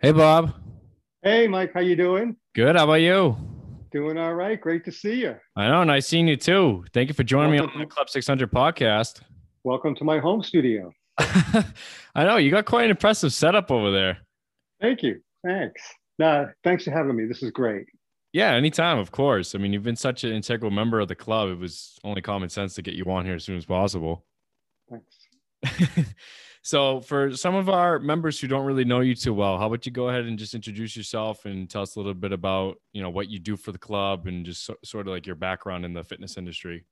Hey, Bob. Hey, Mike, how you doing? Good. How about you? Doing all right. Great to see you. I know. Nice seeing you too. Thank you for joining Welcome me on the Club 600 podcast. Welcome to my home studio. I know you got quite an impressive setup over there. Thank you. Thanks. Nah, thanks for having me. This is great. Yeah, anytime, of course. I mean, you've been such an integral member of the club. It was only common sense to get you on here as soon as possible. Thanks. so, for some of our members who don't really know you too well, how about you go ahead and just introduce yourself and tell us a little bit about, you know, what you do for the club and just so, sort of like your background in the fitness industry.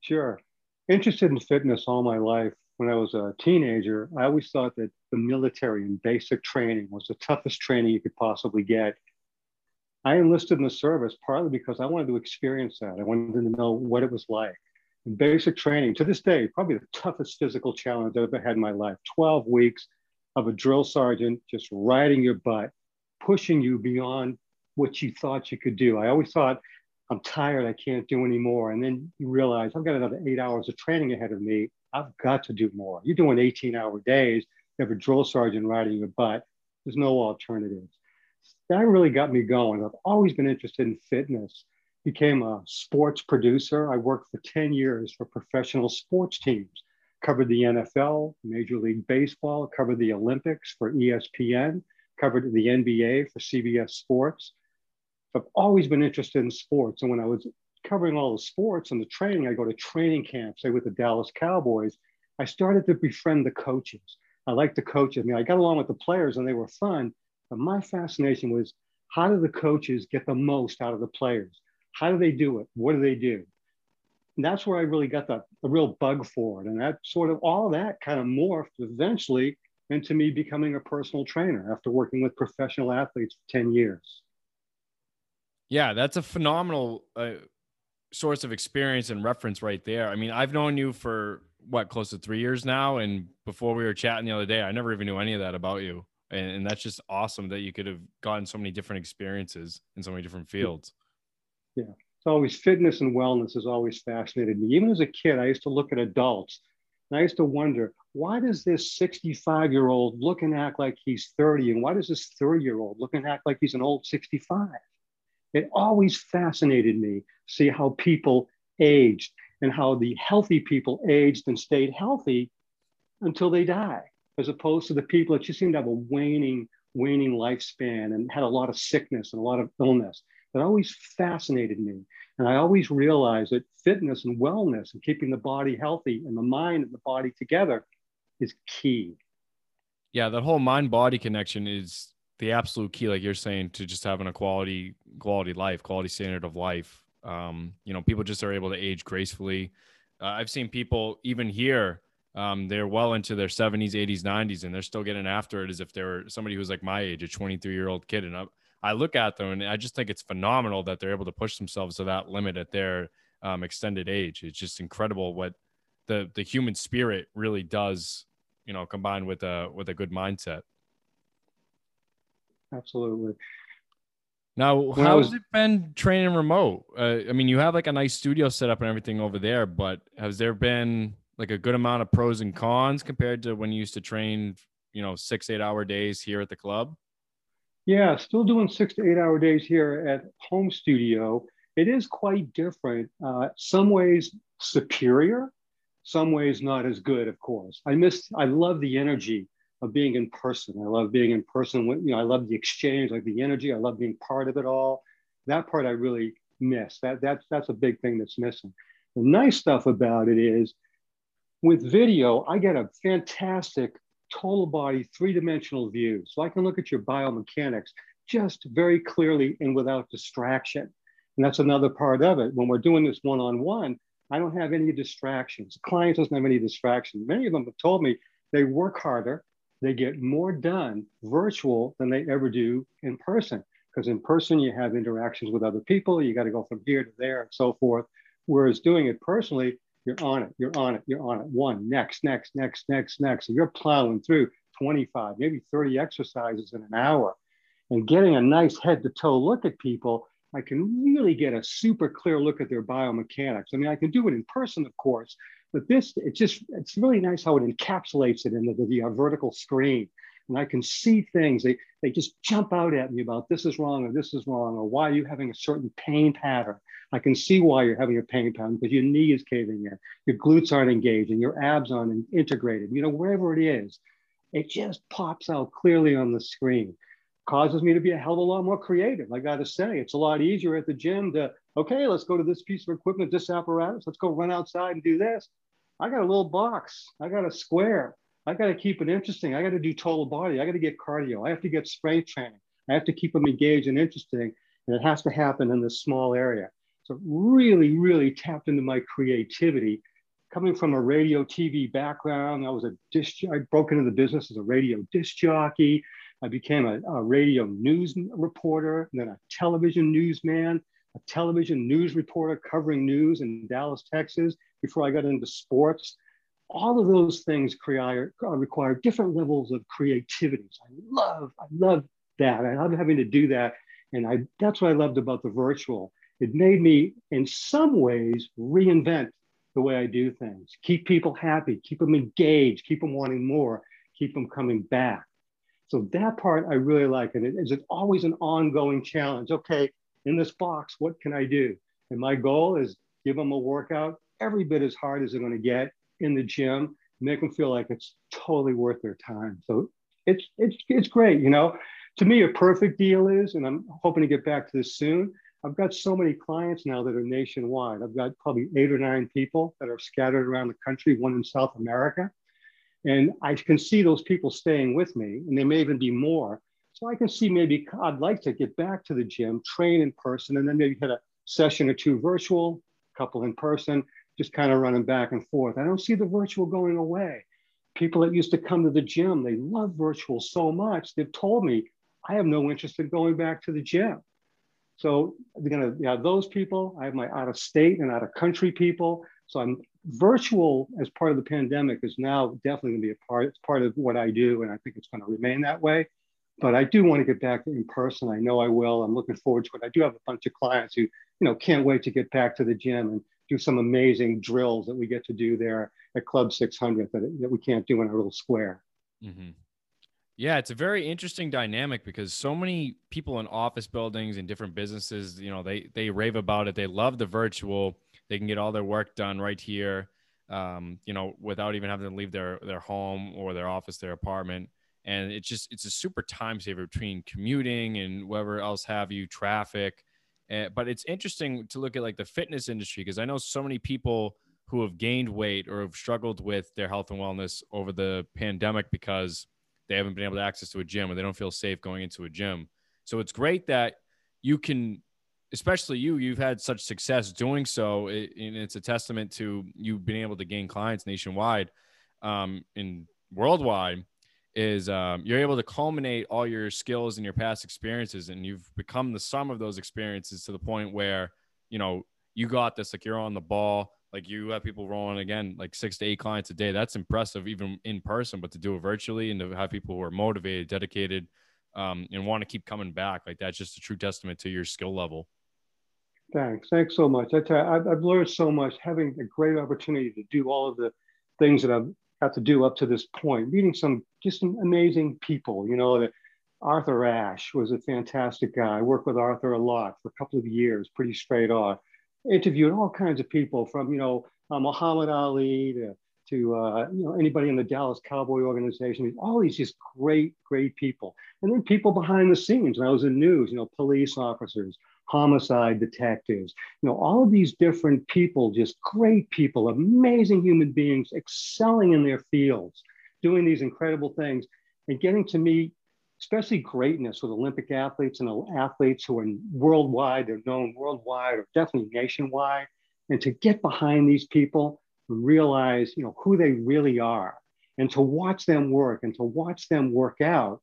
Sure. Interested in fitness all my life. When I was a teenager, I always thought that the military and basic training was the toughest training you could possibly get. I enlisted in the service partly because I wanted to experience that. I wanted to know what it was like. Basic training, to this day, probably the toughest physical challenge I've ever had in my life. 12 weeks of a drill sergeant just riding your butt, pushing you beyond what you thought you could do. I always thought, I'm tired, I can't do anymore. And then you realize I've got another eight hours of training ahead of me. I've got to do more. You're doing 18 hour days, you have a drill sergeant riding your butt. There's no alternatives. That really got me going. I've always been interested in fitness. Became a sports producer. I worked for 10 years for professional sports teams, covered the NFL, Major League Baseball, covered the Olympics for ESPN, covered the NBA for CBS Sports. I've always been interested in sports. And when I was covering all the sports and the training, I go to training camps, say with the Dallas Cowboys. I started to befriend the coaches. I liked the coaches. I mean, I got along with the players and they were fun. But my fascination was how do the coaches get the most out of the players? How do they do it? What do they do? And that's where I really got the, the real bug for it. And that sort of all that kind of morphed eventually into me becoming a personal trainer after working with professional athletes for 10 years. Yeah, that's a phenomenal uh, source of experience and reference right there. I mean, I've known you for what close to three years now, and before we were chatting the other day, I never even knew any of that about you, and, and that's just awesome that you could have gotten so many different experiences in so many different fields. It's always fitness and wellness has always fascinated me. Even as a kid, I used to look at adults and I used to wonder, why does this 65 year old look and act like he's 30? And why does this 30 year old look and act like he's an old 65? It always fascinated me, to see how people aged and how the healthy people aged and stayed healthy until they die, as opposed to the people that just seemed to have a waning, waning lifespan and had a lot of sickness and a lot of illness. That always fascinated me. And I always realized that fitness and wellness and keeping the body healthy and the mind and the body together is key. Yeah, that whole mind body connection is the absolute key, like you're saying, to just having a quality quality life, quality standard of life. Um, you know, people just are able to age gracefully. Uh, I've seen people even here. Um, they're well into their 70s, 80s, 90s, and they're still getting after it as if they were somebody who's like my age, a 23 year old kid. And I, I look at them and I just think it's phenomenal that they're able to push themselves to that limit at their um, extended age. It's just incredible what the the human spirit really does, you know, combined with a with a good mindset. Absolutely. Now, When how's was- it been training remote? Uh, I mean, you have like a nice studio set up and everything over there, but has there been like a good amount of pros and cons compared to when you used to train, you know, six, eight hour days here at the club? Yeah, still doing six to eight hour days here at home studio. It is quite different. Uh, some ways superior, some ways not as good, of course. I miss, I love the energy of being in person. I love being in person. With, you know, I love the exchange, like the energy. I love being part of it all. That part I really miss. That, that's, that's a big thing that's missing. The nice stuff about it is with video, I get a fantastic total body three-dimensional view. So I can look at your biomechanics just very clearly and without distraction. And that's another part of it. When we're doing this one-on-one, I don't have any distractions. The client doesn't have any distractions. Many of them have told me they work harder, they get more done virtual than they ever do in person. Because in person, you have interactions with other people, you got to go from here to there and so forth. Whereas doing it personally, you're on it, you're on it, you're on it. One, next, next, next, next, next. And you're plowing through 25, maybe 30 exercises in an hour. And getting a nice head to toe look at people, I can really get a super clear look at their biomechanics. I mean, I can do it in person, of course, but this, it's just, it's really nice how it encapsulates it into the, the uh, vertical screen. and I can see things. They, they just jump out at me about this is wrong or this is wrong or why are you having a certain pain pattern. I can see why you're having a pain pattern because your knee is caving in, your glutes aren't engaging, your abs aren't integrated, you know, wherever it is. It just pops out clearly on the screen causes me to be a hell of a lot more creative. I got to say, it's a lot easier at the gym to, okay, let's go to this piece of equipment, this apparatus, let's go run outside and do this. I got a little box, I got a square. I got to keep it interesting. I got to do total body. I got to get cardio. I have to get strength training. I have to keep them engaged and interesting. And it has to happen in this small area. So really, really tapped into my creativity. Coming from a radio TV background, I was a disc, I broke into the business as a radio disc jockey. I became a, a radio news reporter, then a television newsman, a television news reporter covering news in Dallas, Texas, before I got into sports. All of those things require, uh, require different levels of creativity. So I love, I love that. I love having to do that. And I, that's what I loved about the virtual. It made me, in some ways, reinvent the way I do things, keep people happy, keep them engaged, keep them wanting more, keep them coming back. So that part I really like. And it is always an ongoing challenge. Okay, in this box, what can I do? And my goal is give them a workout every bit as hard as they're going to get in the gym, make them feel like it's totally worth their time. So it's it's it's great, you know. To me, a perfect deal is, and I'm hoping to get back to this soon. I've got so many clients now that are nationwide. I've got probably eight or nine people that are scattered around the country, one in South America. And I can see those people staying with me, and there may even be more. So I can see maybe I'd like to get back to the gym, train in person, and then maybe hit a session or two virtual, a couple in person, just kind of running back and forth. I don't see the virtual going away. People that used to come to the gym, they love virtual so much. They've told me, I have no interest in going back to the gym. So we're gonna have those people. I have my out of state and out of country people. So I'm virtual as part of the pandemic is now definitely going to be a part. It's part of what I do, and I think it's going to remain that way. But I do want to get back in person. I know I will. I'm looking forward to it. I do have a bunch of clients who, you know, can't wait to get back to the gym and do some amazing drills that we get to do there at Club 600 that, that we can't do in our little square. Mm-hmm. Yeah, it's a very interesting dynamic because so many people in office buildings and different businesses, you know, they they rave about it. They love the virtual they can get all their work done right here, um, you know, without even having to leave their their home or their office, their apartment. And it's just it's a super time saver between commuting and whatever else have you, traffic. Uh, but it's interesting to look at like the fitness industry because I know so many people who have gained weight or have struggled with their health and wellness over the pandemic because they haven't been able to access to a gym or they don't feel safe going into a gym. So it's great that you can especially you, you've had such success doing so. It, and it's a testament to you being able to gain clients nationwide um, and worldwide is um, you're able to culminate all your skills and your past experiences and you've become the sum of those experiences to the point where you know you got this like you're on the ball like you have people rolling again like six to eight clients a day that's impressive even in person but to do it virtually and to have people who are motivated dedicated um, and want to keep coming back like that's just a true testament to your skill level Thanks. Thanks so much. I tell you, I've, I've learned so much having a great opportunity to do all of the things that I've got to do up to this point, meeting some just some amazing people. You know, Arthur Ashe was a fantastic guy. I worked with Arthur a lot for a couple of years, pretty straight on. Interviewed all kinds of people from, you know, uh, Muhammad Ali to, to uh, you know, anybody in the Dallas Cowboy organization, all these just great, great people. And then people behind the scenes. When I was in news, you know, police officers, homicide detectives, you know, all of these different people, just great people, amazing human beings, excelling in their fields, doing these incredible things, and getting to meet, especially greatness with Olympic athletes and athletes who are worldwide, they're known worldwide or definitely nationwide, and to get behind these people and realize, you know, who they really are, and to watch them work and to watch them work out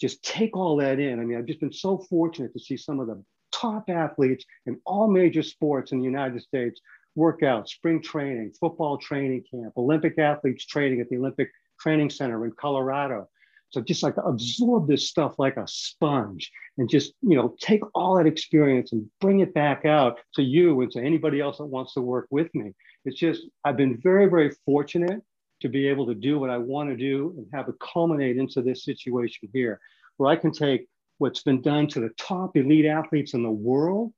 just take all that in. I mean, I've just been so fortunate to see some of the top athletes in all major sports in the United States work out, spring training, football training camp, Olympic athletes training at the Olympic Training Center in Colorado. So just like absorb this stuff like a sponge and just, you know, take all that experience and bring it back out to you and to anybody else that wants to work with me. It's just, I've been very, very fortunate to be able to do what I want to do and have it culminate into this situation here, where I can take what's been done to the top elite athletes in the world,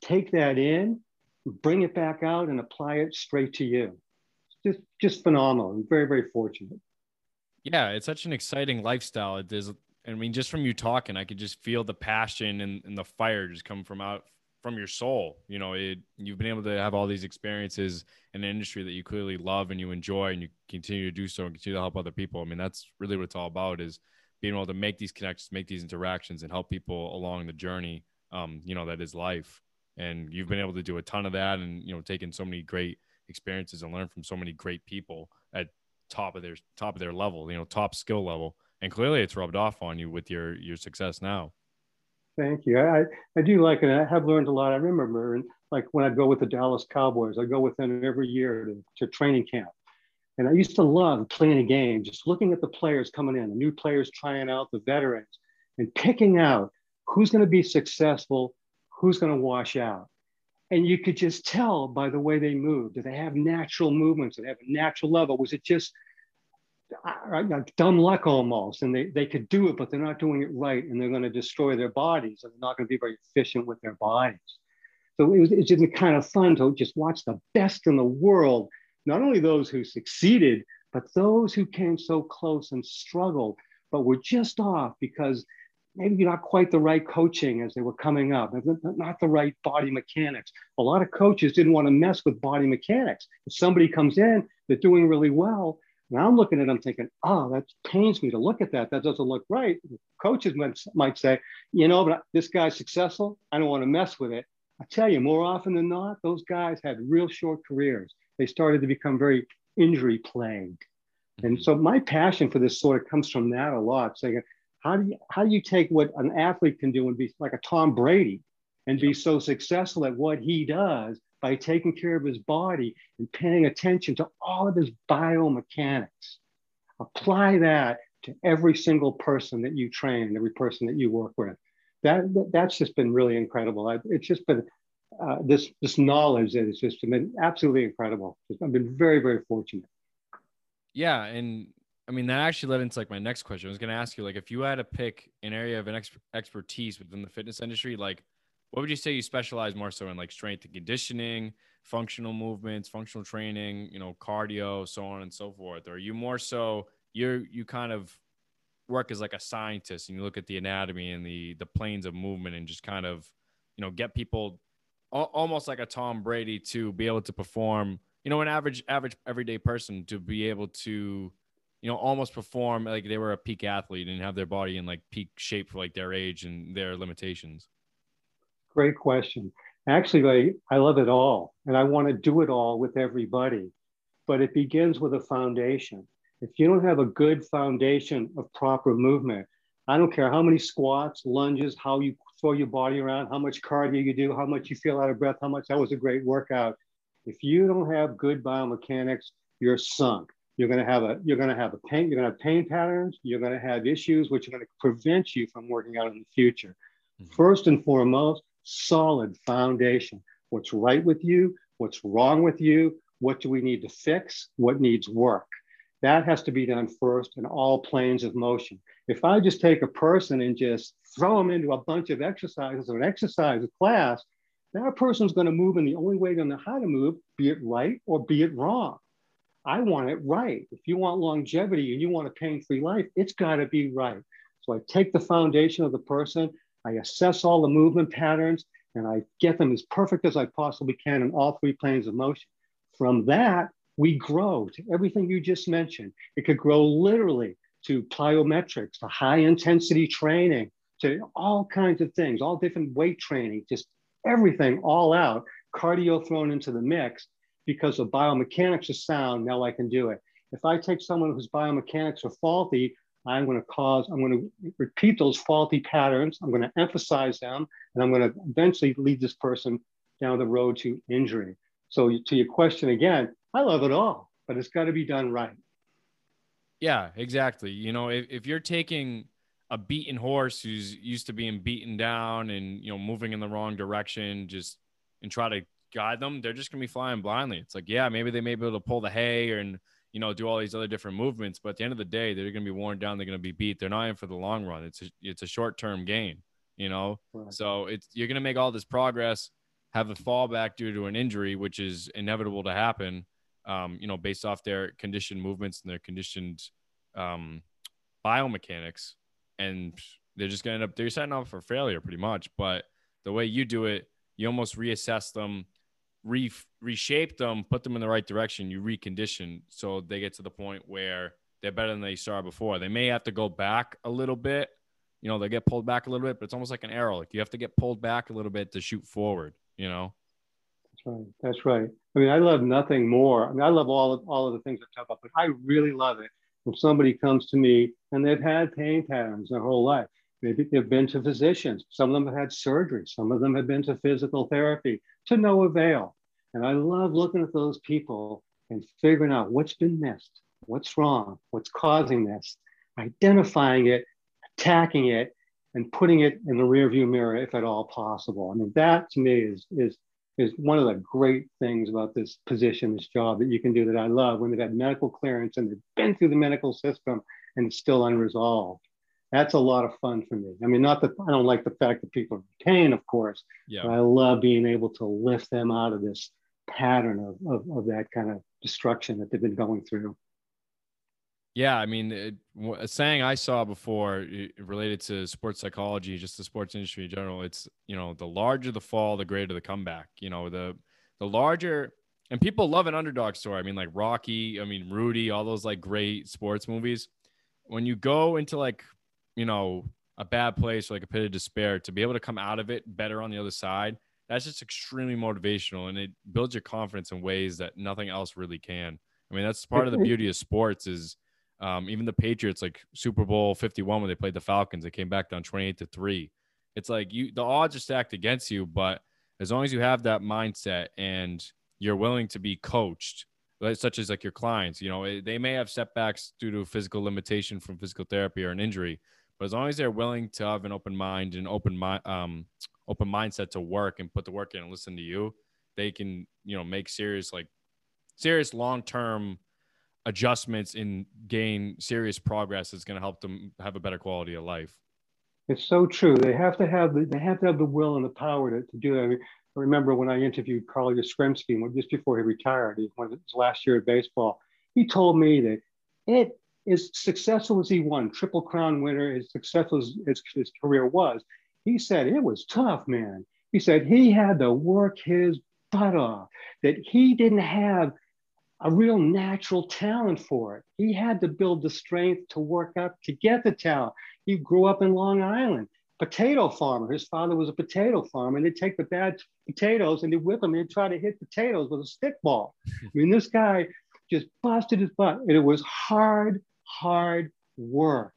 take that in, bring it back out, and apply it straight to you. Just, just phenomenal. I'm very, very fortunate. Yeah, it's such an exciting lifestyle. There's, I mean, just from you talking, I could just feel the passion and, and the fire just come from out from your soul. You know, it, you've been able to have all these experiences in an industry that you clearly love and you enjoy, and you continue to do so and continue to help other people. I mean, that's really what it's all about is being able to make these connections, make these interactions, and help people along the journey. Um, you know, that is life. And you've been able to do a ton of that, and you know, taking so many great experiences and learn from so many great people at top of their top of their level. You know, top skill level, and clearly it's rubbed off on you with your your success now. Thank you. I, I do like it. I have learned a lot. I remember, and like when I go with the Dallas Cowboys, I go with them every year to, to training camp. And I used to love playing a game, just looking at the players coming in, the new players trying out, the veterans, and picking out who's going to be successful, who's going to wash out. And you could just tell by the way they moved. Do they have natural movements? Do they have a natural level? Was it just dumb luck almost and they, they could do it but they're not doing it right and they're going to destroy their bodies and they're not going to be very efficient with their bodies so it was it's just kind of fun to just watch the best in the world not only those who succeeded but those who came so close and struggled but were just off because maybe not quite the right coaching as they were coming up, not the right body mechanics. A lot of coaches didn't want to mess with body mechanics. If somebody comes in, they're doing really well, and I'm looking at them thinking, oh, that pains me to look at that. That doesn't look right. Coaches might, might say, you know, but this guy's successful. I don't want to mess with it. I tell you, more often than not, those guys had real short careers. They started to become very injury plagued. And mm-hmm. so my passion for this sort of comes from that a lot, saying, how do you, how do you take what an athlete can do and be like a Tom Brady and be so successful at what he does by taking care of his body and paying attention to all of his biomechanics. Apply that to every single person that you train, every person that you work with. That, that's just been really incredible. I, it's just been uh, this this knowledge that has just been absolutely incredible. I've been very very fortunate. Yeah, and I mean that actually led into like my next question. I was going to ask you like if you had to pick an area of an ex- expertise within the fitness industry, like what would you say you specialize more so in like strength and conditioning functional movements functional training you know cardio so on and so forth or are you more so you're you kind of work as like a scientist and you look at the anatomy and the the planes of movement and just kind of you know get people almost like a tom brady to be able to perform you know an average average everyday person to be able to you know almost perform like they were a peak athlete and have their body in like peak shape for like their age and their limitations Great question. Actually, I, I love it all and I want to do it all with everybody, but it begins with a foundation. If you don't have a good foundation of proper movement, I don't care how many squats, lunges, how you throw your body around, how much cardio you do, how much you feel out of breath, how much that was a great workout. If you don't have good biomechanics, you're sunk. You're going to have a you're going to have a pain. You're going to have pain patterns. You're going to have issues which are going to prevent you from working out in the future. Mm-hmm. First and foremost, solid foundation. What's right with you? What's wrong with you? What do we need to fix? What needs work? That has to be done first in all planes of motion. If I just take a person and just throw them into a bunch of exercises or an exercise class, that person's going to move in the only way they know how to move, be it right or be it wrong. I want it right. If you want longevity and you want a pain free life, it's got to be right. So I take the foundation of the person I assess all the movement patterns and I get them as perfect as I possibly can in all three planes of motion. From that, we grow to everything you just mentioned. It could grow literally to plyometrics, to high intensity training, to all kinds of things, all different weight training, just everything all out, cardio thrown into the mix because the biomechanics are sound. Now I can do it. If I take someone whose biomechanics are faulty, I'm going to cause, I'm going to repeat those faulty patterns. I'm going to emphasize them, and I'm going to eventually lead this person down the road to injury. So, to your question again, I love it all, but it's got to be done right. Yeah, exactly. You know, if, if you're taking a beaten horse who's used to being beaten down and, you know, moving in the wrong direction, just and try to guide them, they're just going to be flying blindly. It's like, yeah, maybe they may be able to pull the hay and, you know, do all these other different movements. But at the end of the day, they're going to be worn down. They're going to be beat. They're not in for the long run. It's a, it's a short term gain, you know. Right. So it's you're going to make all this progress, have a fallback due to an injury, which is inevitable to happen. Um, you know, based off their conditioned movements and their conditioned um, biomechanics, and they're just going to end up they're setting up for failure pretty much. But the way you do it, you almost reassess them re- reshape them, put them in the right direction, you recondition so they get to the point where they're better than they saw before. They may have to go back a little bit. You know, they get pulled back a little bit, but it's almost like an arrow. Like you have to get pulled back a little bit to shoot forward, you know? That's right. That's right. I mean, I love nothing more. I mean, I love all of all of the things I talk about, but I really love it when somebody comes to me and they've had pain patterns their whole life. Maybe they've been to physicians. Some of them have had surgery. Some of them have been to physical therapy to no avail. And I love looking at those people and figuring out what's been missed, what's wrong, what's causing this, identifying it, attacking it, and putting it in the rearview mirror if at all possible. I mean, that to me is, is, is one of the great things about this position, this job that you can do that I love when they've had medical clearance and they've been through the medical system and it's still unresolved. That's a lot of fun for me. I mean, not that I don't like the fact that people retain, of course, yeah. but I love being able to lift them out of this pattern of, of, of that kind of destruction that they've been going through. Yeah, I mean, it, a saying I saw before related to sports psychology, just the sports industry in general. It's you know, the larger the fall, the greater the comeback. You know, the the larger, and people love an underdog story. I mean, like Rocky, I mean Rudy, all those like great sports movies. When you go into like, you know, a bad place, or like a pit of despair, to be able to come out of it better on the other side, that's just extremely motivational and it builds your confidence in ways that nothing else really can. I mean, that's part of the beauty of sports is um, even the Patriots, like Super Bowl 51, when they played the Falcons, they came back down 28 to three. It's like you, the odds are stacked against you, but as long as you have that mindset and you're willing to be coached, such as like your clients, you know, eh, they may have setbacks due to physical limitation from physical therapy or an injury, but as long as they're willing to have an open mind and open mind, um, open mindset to work and put the work in and listen to you, they can, you know, make serious, like serious long term adjustments and gain serious progress that's going to help them have a better quality of life. It's so true. They have to have the, they have to have the will and the power to, to do that. I, mean, I remember when I interviewed Carl Yastrzemski just before he retired, he his last year of baseball. He told me that it is successful as he won, triple crown winner, as successful as his, his career was, he said it was tough, man. He said he had to work his butt off, that he didn't have a real natural talent for it. He had to build the strength to work up to get the talent. He grew up in Long Island, potato farmer. His father was a potato farmer, and they'd take the bad potatoes and they'd whip them and try to hit potatoes with a stick ball. I mean, this guy just busted his butt, and it was hard, hard work.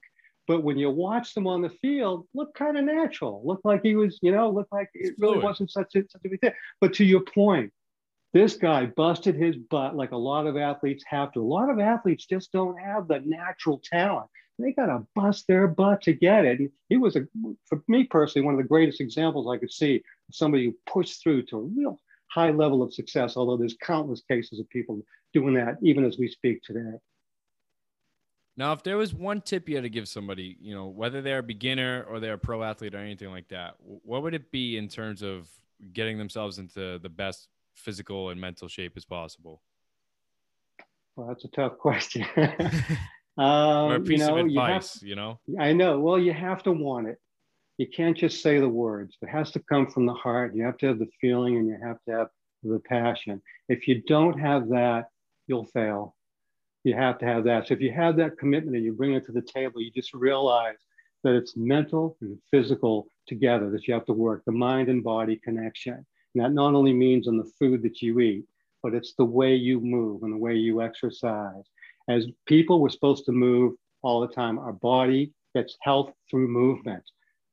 But when you watch them on the field, look kind of natural. Look like he was, you know, look like it really wasn't such a, such a big thing. But to your point, this guy busted his butt like a lot of athletes have to. A lot of athletes just don't have the natural talent. They got to bust their butt to get it. And he was, a, for me personally, one of the greatest examples I could see of somebody who pushed through to a real high level of success, although there's countless cases of people doing that even as we speak today. Now, if there was one tip you had to give somebody, you know, whether they're a beginner or they're a pro athlete or anything like that, what would it be in terms of getting themselves into the best physical and mental shape as possible? Well, that's a tough question. um, or a piece you know, of advice, you, have, you know? I know. Well, you have to want it. You can't just say the words. It has to come from the heart. You have to have the feeling and you have to have the passion. If you don't have that, you'll fail you have to have that. So if you have that commitment and you bring it to the table, you just realize that it's mental and physical together that you have to work, the mind and body connection. And that not only means in the food that you eat, but it's the way you move and the way you exercise. As people, we're supposed to move all the time. Our body gets health through movement.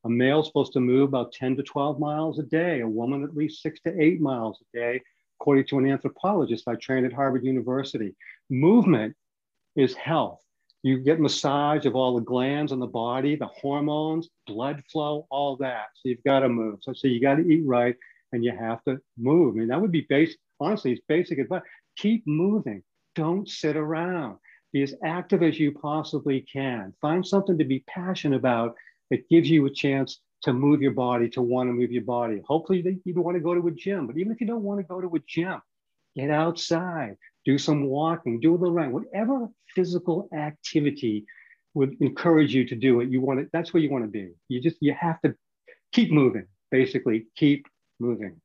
A male's supposed to move about 10 to 12 miles a day, a woman at least six to eight miles a day, according to an anthropologist I trained at Harvard University. Movement is health. You get massage of all the glands on the body, the hormones, blood flow, all that. So you've got to move. So, so you got to eat right and you have to move. I mean, that would be basic, honestly, it's basic advice. Keep moving. Don't sit around. Be as active as you possibly can. Find something to be passionate about that gives you a chance to move your body, to want to move your body. Hopefully, you want to go to a gym, but even if you don't want to go to a gym, get outside, do some walking, do a little running, whatever physical activity would encourage you to do it. You want it, that's where you want to be. You just, you have to keep moving, basically, keep moving.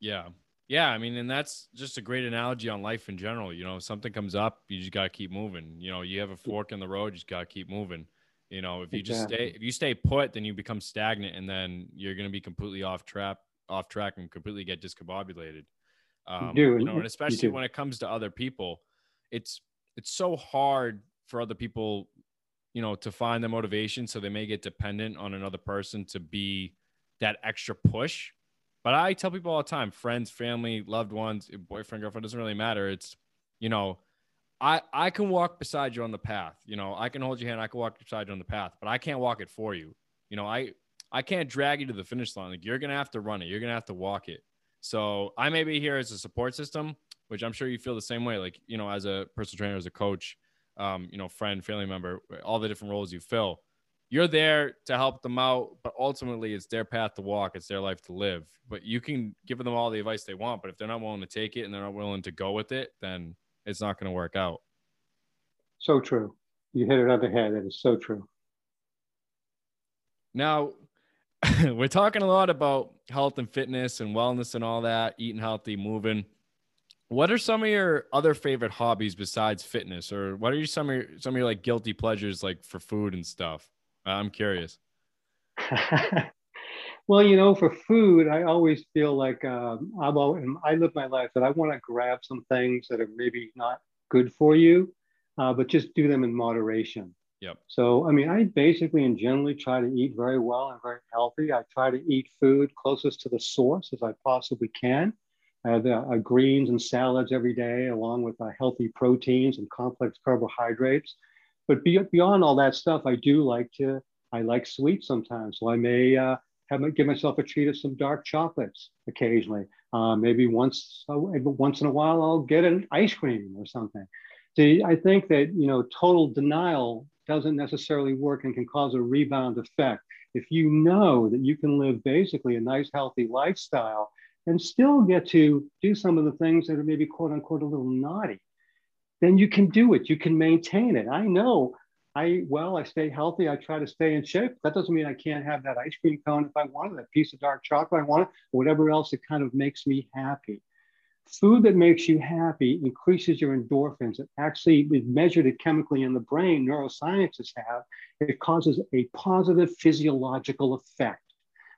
Yeah. Yeah. I mean, and that's just a great analogy on life in general. You know, something comes up, you just got to keep moving. You know, you have a fork in the road, you just got to keep moving. You know, if you just stay, if you stay put, then you become stagnant and then you're going to be completely off track, off track and completely get discombobulated. Um, you, you know, and especially when it comes to other people, it's, it's so hard for other people, you know, to find the motivation. So they may get dependent on another person to be that extra push. But I tell people all the time, friends, family, loved ones, boyfriend, girlfriend, doesn't really matter. It's, you know, I I can walk beside you on the path. You know, I can hold your hand. I can walk beside you on the path, but I can't walk it for you. You know, I I can't drag you to the finish line. Like you're gonna have to run it. You're gonna have to walk it. So I may be here as a support system, which I'm sure you feel the same way. Like you know, as a personal trainer, as a coach, um, you know, friend, family member, all the different roles you fill. You're there to help them out, but ultimately it's their path to walk. It's their life to live. But you can give them all the advice they want, but if they're not willing to take it and they're not willing to go with it, then it's not going to work out. So true. You hit it on the head. That is so true. Now, we're talking a lot about health and fitness and wellness and all that, eating healthy, moving. What are some of your other favorite hobbies besides fitness, or what are some of your some of your like guilty pleasures, like for food and stuff? I'm curious. well, you know, for food, I always feel like um, I'm always, I live my life that I want to grab some things that are maybe not good for you, uh, but just do them in moderation. Yep. So, I mean, I basically and generally try to eat very well and very healthy. I try to eat food closest to the source as I possibly can. I have uh, greens and salads every day, along with uh, healthy proteins and complex carbohydrates. But be, beyond all that stuff, I do like to, I like sweets sometimes. So I may uh, have give myself a treat of some dark chocolates occasionally. Uh, maybe once, uh, once in a while, I'll get an ice cream or something. See, I think that you know total denial doesn't necessarily work and can cause a rebound effect. If you know that you can live basically a nice, healthy lifestyle and still get to do some of the things that are maybe quote unquote a little naughty, then you can do it. You can maintain it. I know I well, I stay healthy. I try to stay in shape. That doesn't mean I can't have that ice cream cone if I wanted, that piece of dark chocolate I want, it. whatever else that kind of makes me happy. Food that makes you happy increases your endorphins. It actually is measured it chemically in the brain, neuroscientists have. It causes a positive physiological effect.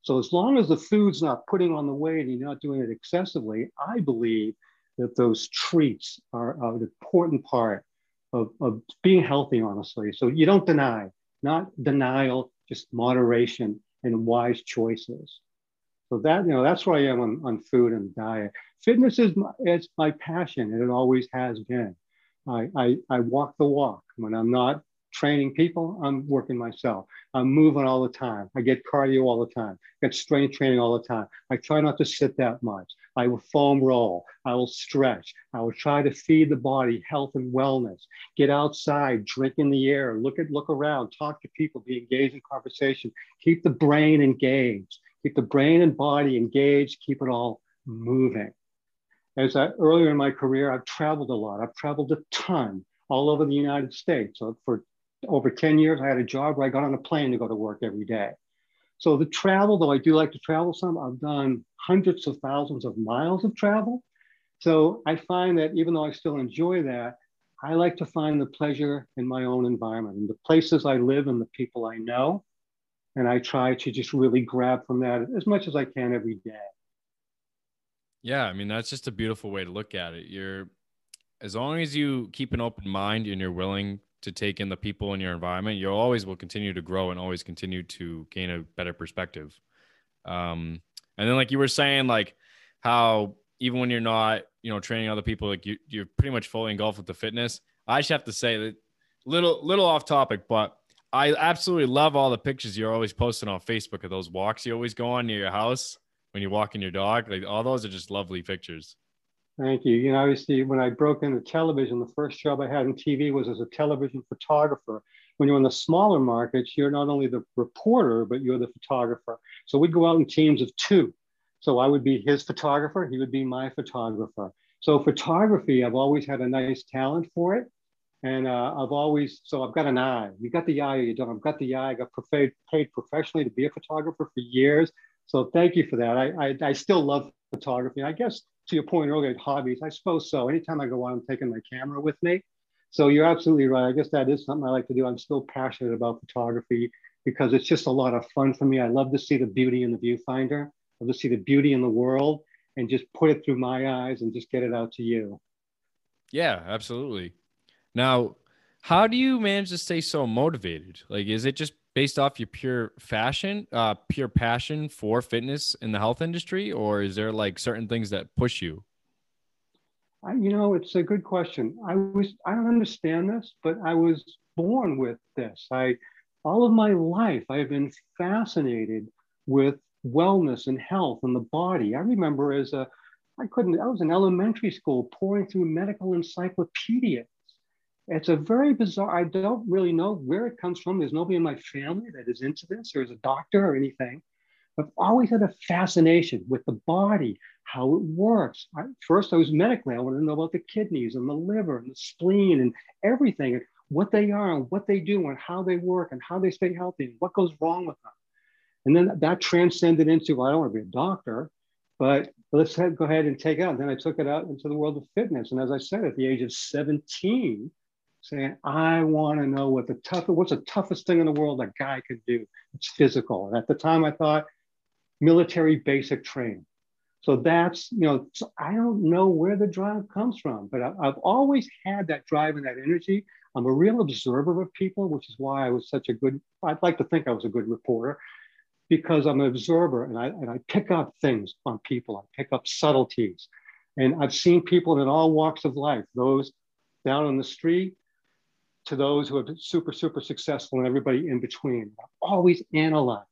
So as long as the food's not putting on the weight and you're not doing it excessively, I believe that those treats are an important part of, of being healthy, honestly. So you don't deny, not denial, just moderation and wise choices. So that, you know, that's where I am on, on food and diet. Fitness is my, it's my passion and it always has been. I, I, I walk the walk. When I'm not training people, I'm working myself. I'm moving all the time. I get cardio all the time. I get strength training all the time. I try not to sit that much. I will foam roll. I will stretch. I will try to feed the body health and wellness. Get outside, drink in the air, look at look around, talk to people, be engaged in conversation. Keep the brain engaged. Keep the brain and body engaged. Keep it all moving. As I, earlier in my career, I've traveled a lot. I've traveled a ton all over the United States. So for over 10 years, I had a job where I got on a plane to go to work every day. So the travel, though I do like to travel some, I've done hundreds of thousands of miles of travel. So I find that even though I still enjoy that, I like to find the pleasure in my own environment, in the places I live and the people I know. And I try to just really grab from that as much as I can every day. Yeah, I mean that's just a beautiful way to look at it. You're as long as you keep an open mind and you're willing to take in the people in your environment, you always will continue to grow and always continue to gain a better perspective. Um, and then, like you were saying, like how even when you're not, you know, training other people, like you, you're pretty much fully engulfed with the fitness. I just have to say that little, little off topic, but I absolutely love all the pictures you're always posting on Facebook of those walks you always go on near your house when you're walking your dog. Like all those are just lovely pictures. Thank you. You know, obviously, when I broke into television, the first job I had in TV was as a television photographer. When you're in the smaller markets, you're not only the reporter, but you're the photographer. So we'd go out in teams of two. So I would be his photographer, he would be my photographer. So photography, I've always had a nice talent for it. And uh, I've always, so I've got an eye. You got the eye or you don't. I've got the eye. I got paid, paid professionally to be a photographer for years. So thank you for that. I, I, I still love photography. I guess to your point earlier, hobbies, I suppose so. Anytime I go out, I'm taking my camera with me. So you're absolutely right. I guess that is something I like to do. I'm still passionate about photography because it's just a lot of fun for me. I love to see the beauty in the viewfinder. I love to see the beauty in the world and just put it through my eyes and just get it out to you. Yeah, absolutely. Now, how do you manage to stay so motivated? Like, is it just based off your pure fashion, uh, pure passion for fitness in the health industry, or is there like certain things that push you? I, you know, it's a good question. I was, I don't understand this, but I was born with this. I, all of my life, I have been fascinated with wellness and health and the body. I remember as a, I couldn't, I was in elementary school pouring through medical encyclopedias it's a very bizarre, I don't really know where it comes from. There's nobody in my family that is into this or is a doctor or anything. I've always had a fascination with the body, how it works. I, first, I was medically, I wanted to know about the kidneys and the liver and the spleen and everything, and what they are and what they do and how they work and how they stay healthy and what goes wrong with them. And then that transcended into, well, I don't want to be a doctor, but let's head, go ahead and take it out. And then I took it out into the world of fitness. And as I said, at the age of 17, saying, I want to know what the tough, what's the toughest thing in the world a guy could do. It's physical. And at the time I thought military basic training. So that's, you know, I don't know where the drive comes from, but I, I've always had that drive and that energy. I'm a real observer of people, which is why I was such a good, I'd like to think I was a good reporter because I'm an observer and I, and I pick up things on people. I pick up subtleties. And I've seen people in all walks of life, those down on the street, to those who have been super, super successful and everybody in between. Always analyze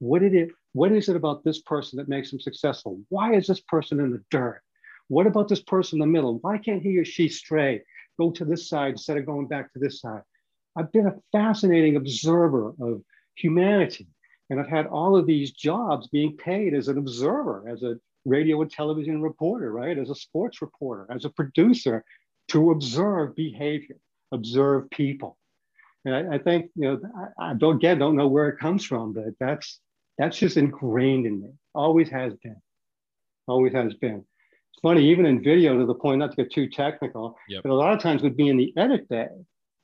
what did it, what is it about this person that makes them successful? Why is this person in the dirt? What about this person in the middle? Why can't he or she stray? Go to this side instead of going back to this side. I've been a fascinating observer of humanity. And I've had all of these jobs being paid as an observer, as a radio and television reporter, right? As a sports reporter, as a producer to observe behavior observe people. And I, I think, you know, I, I don't again don't know where it comes from, but that's that's just ingrained in me. Always has been. Always has been. It's funny, even in video, to the point not to get too technical, yep. but a lot of times we'd be in the edit day,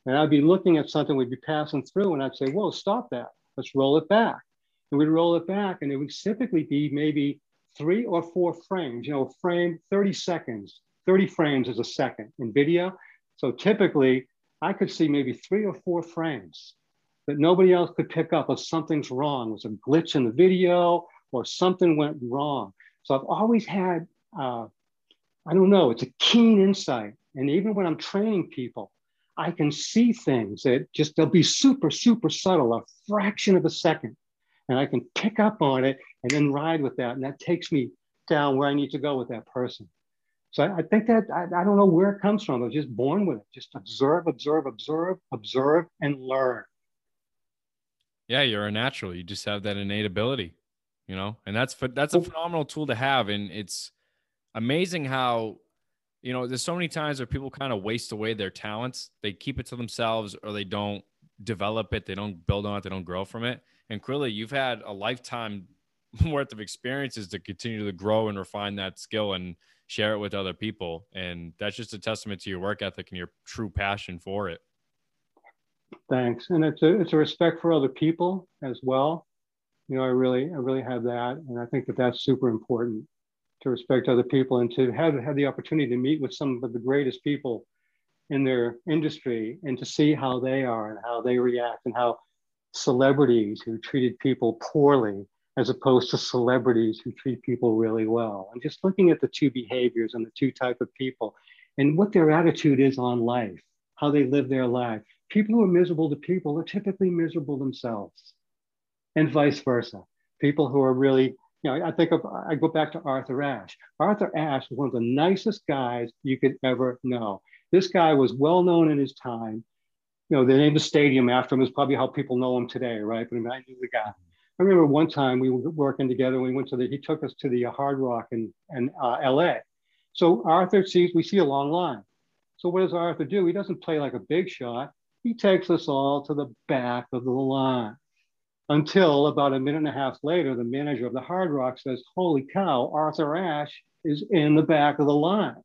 and I'd be looking at something we'd be passing through, and I'd say, "Whoa, stop that! Let's roll it back." And we'd roll it back, and it would typically be maybe three or four frames. You know, frame 30 seconds. 30 frames is a second in video. So typically, I could see maybe three or four frames that nobody else could pick up of something's wrong. There's a glitch in the video or something went wrong. So I've always had, uh, I don't know, it's a keen insight. And even when I'm training people, I can see things that just, they'll be super, super subtle, a fraction of a second. And I can pick up on it and then ride with that. And that takes me down where I need to go with that person. So I, think that I, I, don't know where it comes from. I was just born with it. Just observe, observe, observe, observe, and learn. Yeah, you're a natural. You just have that innate ability, you know, and that's that's a oh. phenomenal tool to have. And it's amazing how, you know, there's so many times where people kind of waste away their talents. They keep it to themselves, or they don't develop it. They don't build on it. They don't grow from it. And clearly, you've had a lifetime worth of experiences to continue to grow and refine that skill and share it with other people. And that's just a testament to your work ethic and your true passion for it. Thanks. And it's a, it's a respect for other people as well. You know, I really, I really have that. And I think that that's super important to respect other people and to have, have the opportunity to meet with some of the greatest people in their industry and to see how they are and how they react and how celebrities who treated people poorly as opposed to celebrities who treat people really well. I'm just looking at the two behaviors and the two type of people and what their attitude is on life, how they live their life. People who are miserable to people are typically miserable themselves and vice versa. People who are really you know, I think of, I go back to Arthur Ashe. Arthur Ashe was one of the nicest guys you could ever know. This guy was well known in his time. You know, they named the stadium after him is probably how people know him today, right? But I, I knew the guy. I remember one time we were working together. We went to the, he took us to the Hard Rock in, in uh, LA. So Arthur sees, we see a long line. So what does Arthur do? He doesn't play like a big shot. He takes us all to the back of the line until about a minute and a half later, the manager of the Hard Rock says, Holy cow, Arthur Ashe is in the back of the line.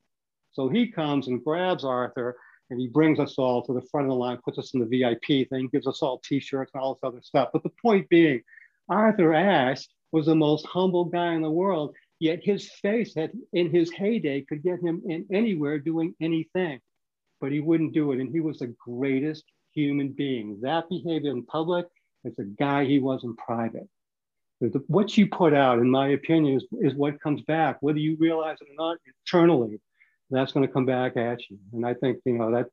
So he comes and grabs Arthur and he brings us all to the front of the line, puts us in the VIP thing, gives us all t shirts and all this other stuff. But the point being, Arthur Ashe was the most humble guy in the world, yet his face had, in his heyday could get him in anywhere doing anything but he wouldn't do it. And he was the greatest human being. That behavior in public is the guy he was in private. What you put out, in my opinion, is, is what comes back, whether you realize it or not internally, that's going to come back at you. And I think, you know, that,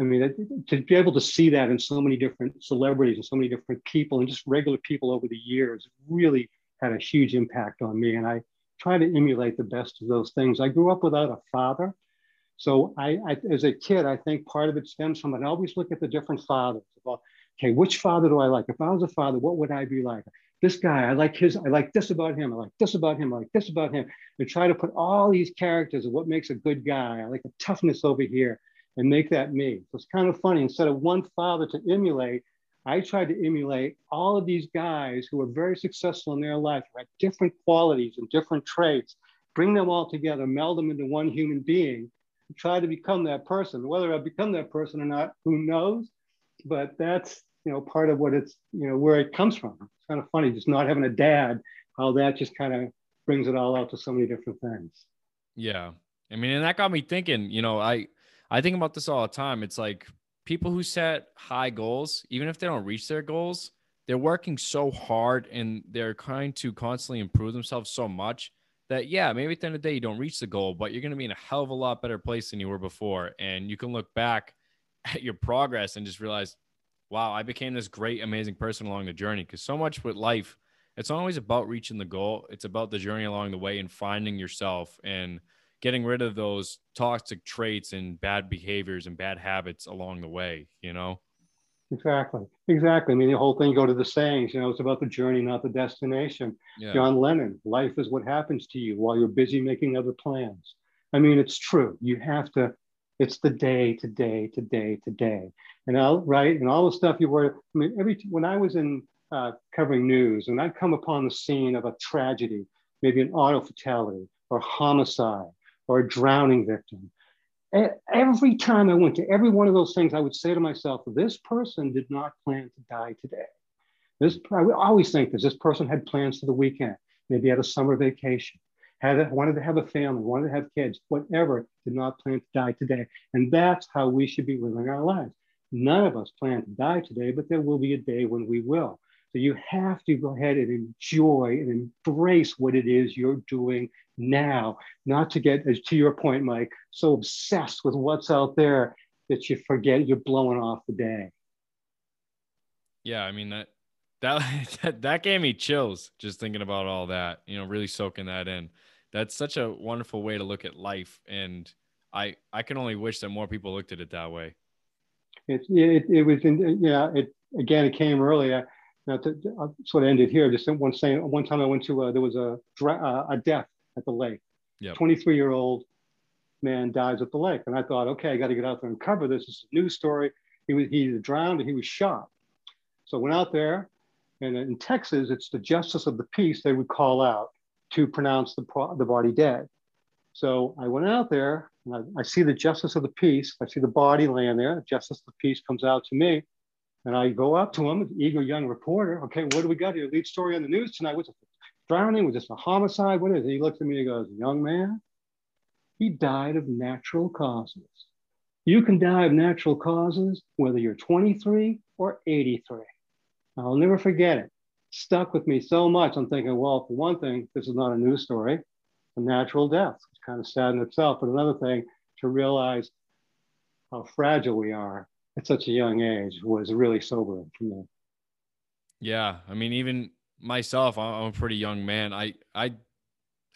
I mean, to be able to see that in so many different celebrities and so many different people and just regular people over the years really had a huge impact on me. And I try to emulate the best of those things. I grew up without a father. So I, I, as a kid, I think part of it stems from, and I always look at the different fathers about, okay, which father do I like? If I was a father, what would I be like? This guy, I like his, I like this about him, I like this about him, I like this about him. And try to put all these characters of what makes a good guy. I like the toughness over here and make that me. So it's kind of funny. Instead of one father to emulate, I tried to emulate all of these guys who were very successful in their life, who had different qualities and different traits, bring them all together, meld them into one human being, try to become that person. Whether I become that person or not, who knows? But that's you know part of what it's you know where it comes from. It's kind of funny just not having a dad. How that just kind of brings it all out to so many different things. Yeah, I mean, and that got me thinking. You know, I I think about this all the time. It's like people who set high goals, even if they don't reach their goals, they're working so hard and they're trying to constantly improve themselves so much that yeah, maybe at the end of the day you don't reach the goal, but you're going to be in a hell of a lot better place than you were before, and you can look back at your progress and just realize, wow, I became this great, amazing person along the journey. Because so much with life, it's always about reaching the goal; it's about the journey along the way and finding yourself and getting rid of those toxic traits and bad behaviors and bad habits along the way. You know. Exactly. Exactly. I mean, the whole thing go to the sayings, you know, it's about the journey, not the destination. Yeah. John Lennon, life is what happens to you while you're busy making other plans. I mean, it's true. You have to, it's the day to day to day to day. And I'll, right. And all the stuff you were, I mean, every, when I was in uh, covering news and I'd come upon the scene of a tragedy, maybe an auto fatality or homicide or a drowning victim, every time I went to every one of those things, I would say to myself, this person did not plan to die today. This, I would always think this, this person had plans for the weekend, maybe had a summer vacation, had a, wanted to have a family, wanted to have kids, whatever, did not plan to die today. And that's how we should be living our lives. None of us plan to die today, but there will be a day when we will. So you have to go ahead and enjoy and embrace what it is you're doing now, not to get, to your point, Mike, so obsessed with what's out there that you forget you're blowing off the day. Yeah, I mean that that that gave me chills just thinking about all that. You know, really soaking that in. That's such a wonderful way to look at life, and I I can only wish that more people looked at it that way. It it, it was in, yeah. It again, it came earlier. Now, to, I'll sort of ended here. Just one saying. One time I went to uh, there was a uh, a death at the lake. Yep. 23 year old man dies at the lake, and I thought, okay, I got to get out there and cover this. It's a news story. He was he either drowned or he was shot. So I went out there, and in Texas, it's the justice of the peace they would call out to pronounce the the body dead. So I went out there, and I, I see the justice of the peace. I see the body laying there. Justice of the peace comes out to me. And I go up to him, eager young reporter. Okay, what do we got here? Lead story on the news tonight. What's a drowning? Was this a homicide? What is it? He looks at me and goes, Young man, he died of natural causes. You can die of natural causes whether you're 23 or 83. I'll never forget it. Stuck with me so much. I'm thinking, well, for one thing, this is not a news story, a natural death. It's kind of sad in itself. But another thing, to realize how fragile we are at such a young age was really sobering for me. Yeah. I mean, even myself, I'm a pretty young man. I I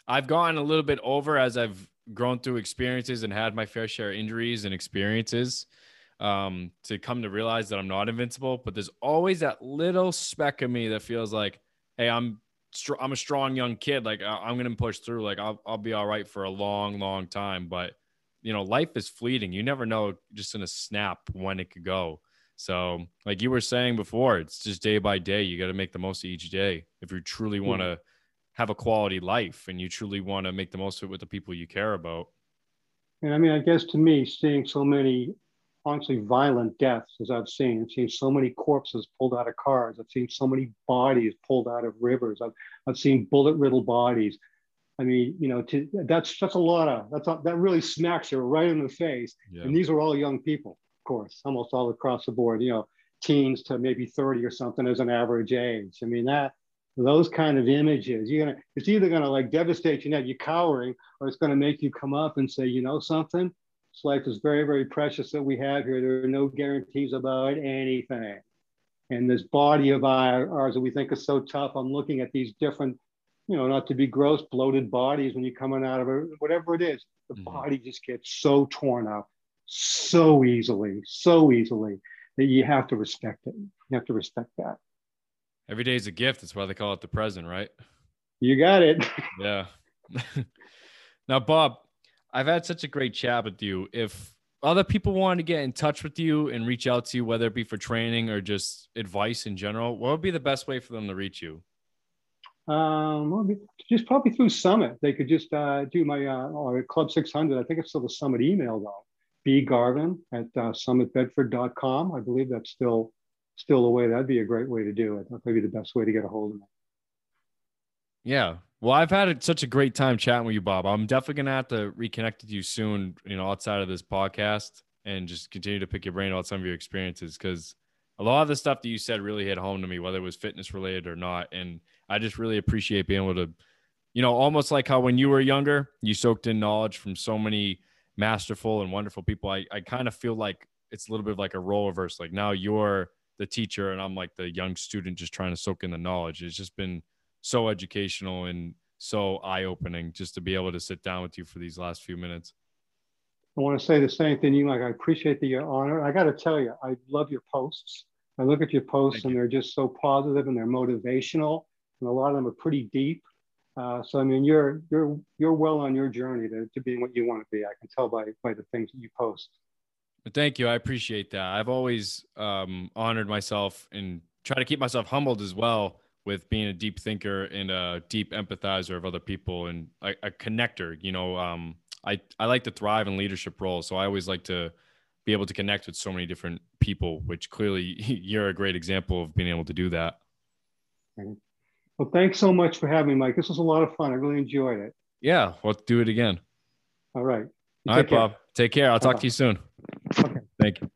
I've gone a little bit over as I've grown through experiences and had my fair share of injuries and experiences um, to come to realize that I'm not invincible. But there's always that little speck of me that feels like, hey, I'm str- I'm a strong young kid. Like I- I'm gonna push through. Like I'll I'll be all right for a long, long time. But you know, life is fleeting. You never know just in a snap when it could go. So, like you were saying before, it's just day by day. You got to make the most of each day if you truly hmm. want to have a quality life and you truly want to make the most of it with the people you care about. And I mean, I guess to me, seeing so many honestly violent deaths as I've seen, I've seen so many corpses pulled out of cars. I've seen so many bodies pulled out of rivers. I've, I've seen bullet riddled bodies. I mean, you know, to, that's that's a lot of that's a, that really smacks you right in the face. Yeah. And these are all young people, of course, almost all across the board. You know, teens to maybe 30 or something as an average age. I mean, that those kind of images, you're gonna it's either gonna like devastate you now, you're cowering, or it's gonna make you come up and say, you know something, this life is very, very precious that we have here. There are no guarantees about anything. And this body of ours that we think is so tough, I'm looking at these different you know, not to be gross, bloated bodies when you're coming out of whatever it is, the mm-hmm. body just gets so torn up so easily, so easily that you have to respect it. You have to respect that. Every day is a gift. That's why they call it the present, right? You got it. yeah. now, Bob, I've had such a great chat with you. If other people want to get in touch with you and reach out to you, whether it be for training or just advice in general, what would be the best way for them to reach you? Um, just probably through Summit. They could just uh, do my uh, or Club 600. I think it's still the Summit email though. B Garvin at uh, summitbedford.com. I believe that's still still the way. That'd be a great way to do it. That'd be the best way to get a hold of me. Yeah. Well, I've had such a great time chatting with you, Bob. I'm definitely gonna have to reconnect with you soon. You know, outside of this podcast, and just continue to pick your brain about some of your experiences because a lot of the stuff that you said really hit home to me, whether it was fitness related or not. And I just really appreciate being able to, you know, almost like how when you were younger, you soaked in knowledge from so many masterful and wonderful people. I, I kind of feel like it's a little bit of like a role reverse. Like now you're the teacher and I'm like the young student just trying to soak in the knowledge. It's just been so educational and so eye opening just to be able to sit down with you for these last few minutes. I want to say the same thing you, like I appreciate the honor. I got to tell you, I love your posts. I look at your posts Thank and you. they're just so positive and they're motivational, and a lot of them are pretty deep. Uh, so I mean, you're you're you're well on your journey to, to being what you want to be. I can tell by by the things that you post. Thank you. I appreciate that. I've always um, honored myself and try to keep myself humbled as well with being a deep thinker and a deep empathizer of other people and a, a connector. You know, um, I, I like to thrive in leadership roles. So I always like to be able to connect with so many different people, which clearly you're a great example of being able to do that. Well, thanks so much for having me, Mike. This was a lot of fun. I really enjoyed it. Yeah, let's do it again. All right. All right, care. Bob. Take care. I'll talk Bye-bye. to you soon. Okay. Thank you.